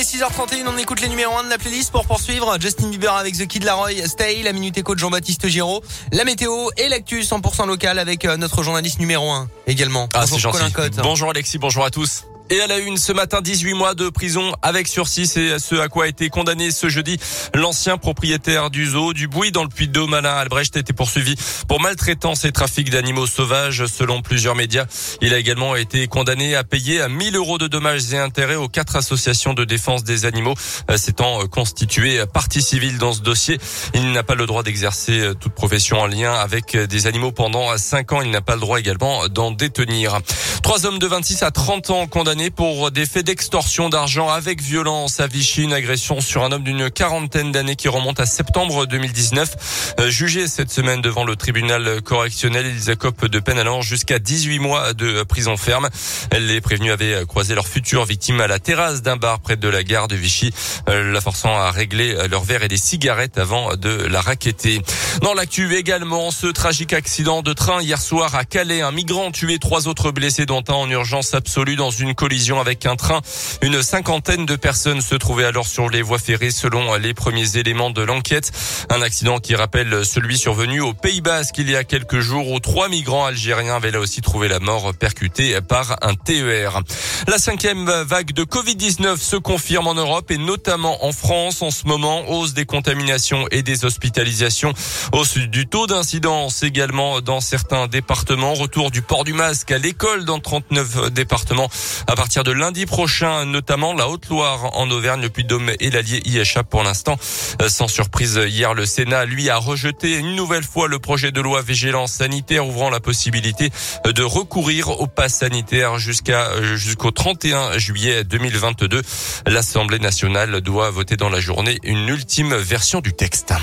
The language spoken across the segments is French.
est 6h31, on écoute les numéros 1 de la playlist pour poursuivre. Justin Bieber avec The Kid Laroi, Stay, la Minute Éco de Jean-Baptiste Giraud, la météo et l'actu 100% local avec euh, notre journaliste numéro 1 également. Ah, c'est Bonjour. Colin Cotte. Bonjour Alexis, bonjour à tous. Et à la une ce matin, 18 mois de prison avec sursis. C'est ce à quoi a été condamné ce jeudi l'ancien propriétaire du zoo du Bouy dans le Puy-de-Dôme. Alain Albrecht a été poursuivi pour maltraitance et trafic d'animaux sauvages selon plusieurs médias. Il a également été condamné à payer à 1000 euros de dommages et intérêts aux quatre associations de défense des animaux euh, s'étant constitué partie civile dans ce dossier. Il n'a pas le droit d'exercer euh, toute profession en lien avec euh, des animaux pendant 5 ans. Il n'a pas le droit également d'en détenir. Trois hommes de 26 à 30 ans condamnés pour des faits d'extorsion d'argent avec violence à Vichy, une agression sur un homme d'une quarantaine d'années qui remonte à septembre 2019. Euh, jugé cette semaine devant le tribunal correctionnel, ils acopent de peine allant jusqu'à 18 mois de prison ferme. Les prévenus avaient croisé leur future victime à la terrasse d'un bar près de la gare de Vichy, euh, la forçant à régler leur verre et des cigarettes avant de la raqueter. Dans l'actu également, ce tragique accident de train hier soir à Calais, un migrant tué, trois autres blessés dont un en urgence absolue dans une collision avec un train. Une cinquantaine de personnes se trouvaient alors sur les voies ferrées selon les premiers éléments de l'enquête. Un accident qui rappelle celui survenu au Pays Basque il y a quelques jours où trois migrants algériens avaient là aussi trouvé la mort percutés par un TER. La cinquième vague de Covid-19 se confirme en Europe et notamment en France en ce moment. Hausse des contaminations et des hospitalisations. Hausse du taux d'incidence également dans certains départements. Retour du port du masque à l'école dans 39 départements à partir de lundi prochain, notamment la Haute-Loire en Auvergne, le Puy-de-Dôme et l'Allier y échappent pour l'instant. Euh, Sans surprise, hier, le Sénat, lui, a rejeté une nouvelle fois le projet de loi vigilance sanitaire ouvrant la possibilité de recourir au pass sanitaire jusqu'à euh, jusqu'au 31 juillet 2022. L'Assemblée nationale doit voter dans la journée une ultime version du texte.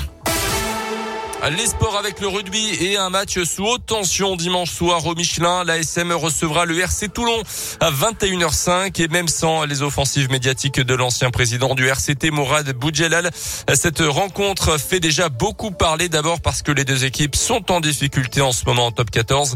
Les sports avec le rugby et un match sous haute tension dimanche soir au Michelin. La SM recevra le RC Toulon à 21h05 et même sans les offensives médiatiques de l'ancien président du RCT Mourad Boudjelal, cette rencontre fait déjà beaucoup parler d'abord parce que les deux équipes sont en difficulté en ce moment en top 14,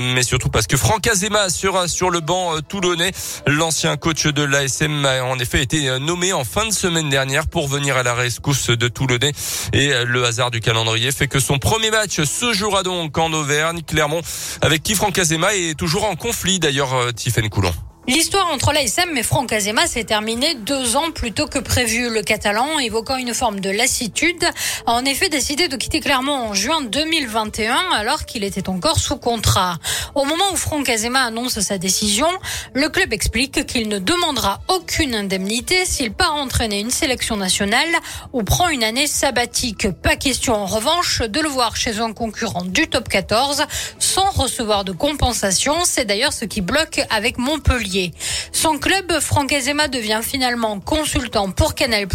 mais surtout parce que Franck Azema sera sur le banc toulonnais. L'ancien coach de l'ASM a en effet été nommé en fin de semaine dernière pour venir à la rescousse de Toulonnais et le hasard du calendrier fait que son premier match se jouera donc en Auvergne, Clermont, avec qui Franck Azema est toujours en conflit d'ailleurs, euh, Tiffaine Coulon. L'histoire entre l'ASM et Franck Azema s'est terminée deux ans plus tôt que prévu. Le Catalan, évoquant une forme de lassitude, a en effet décidé de quitter Clermont en juin 2021 alors qu'il était encore sous contrat. Au moment où Franck Azema annonce sa décision, le club explique qu'il ne demandera aucune indemnité s'il part entraîner une sélection nationale ou prend une année sabbatique. Pas question en revanche de le voir chez un concurrent du top 14 sans recevoir de compensation. C'est d'ailleurs ce qui bloque avec Montpellier. Son club, Franck Azema, devient finalement consultant pour Canal+,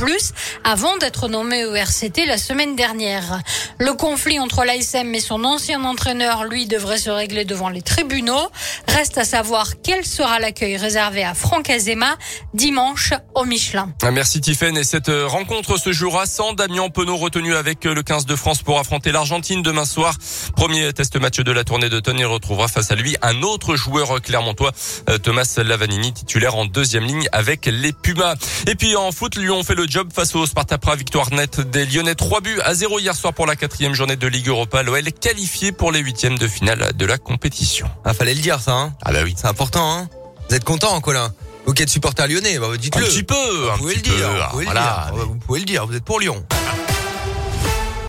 avant d'être nommé au RCT la semaine dernière. Le conflit entre l'ASM et son ancien entraîneur, lui, devrait se régler devant les tribunaux. Reste à savoir quel sera l'accueil réservé à Franck Azema dimanche au Michelin. Merci Tiffaine. Et cette euh, rencontre se jouera sans Damien Penaud retenu avec euh, le 15 de France pour affronter l'Argentine demain soir. Premier test match de la tournée d'automne. Il retrouvera face à lui un autre joueur clermontois, euh, Thomas Lavanini, titulaire en deuxième ligne avec les Pumas. Et puis en foot, Lyon fait le job face au Sparta Prague. Victoire nette des Lyonnais. 3 buts à 0 hier soir pour la quatrième journée de Ligue Europa. L'OL qualifié pour les huitièmes de finale de la compétition. Ah, fallait le dire ça, hein. Ah bah oui. C'est important, hein. Vous êtes content, Colin Vous qui êtes supporter lyonnais, bah, dites-le. Un petit peu, Vous un pouvez le petit peu, dire, vous pouvez le voilà. dire. Vous pouvez le dire, vous êtes pour Lyon.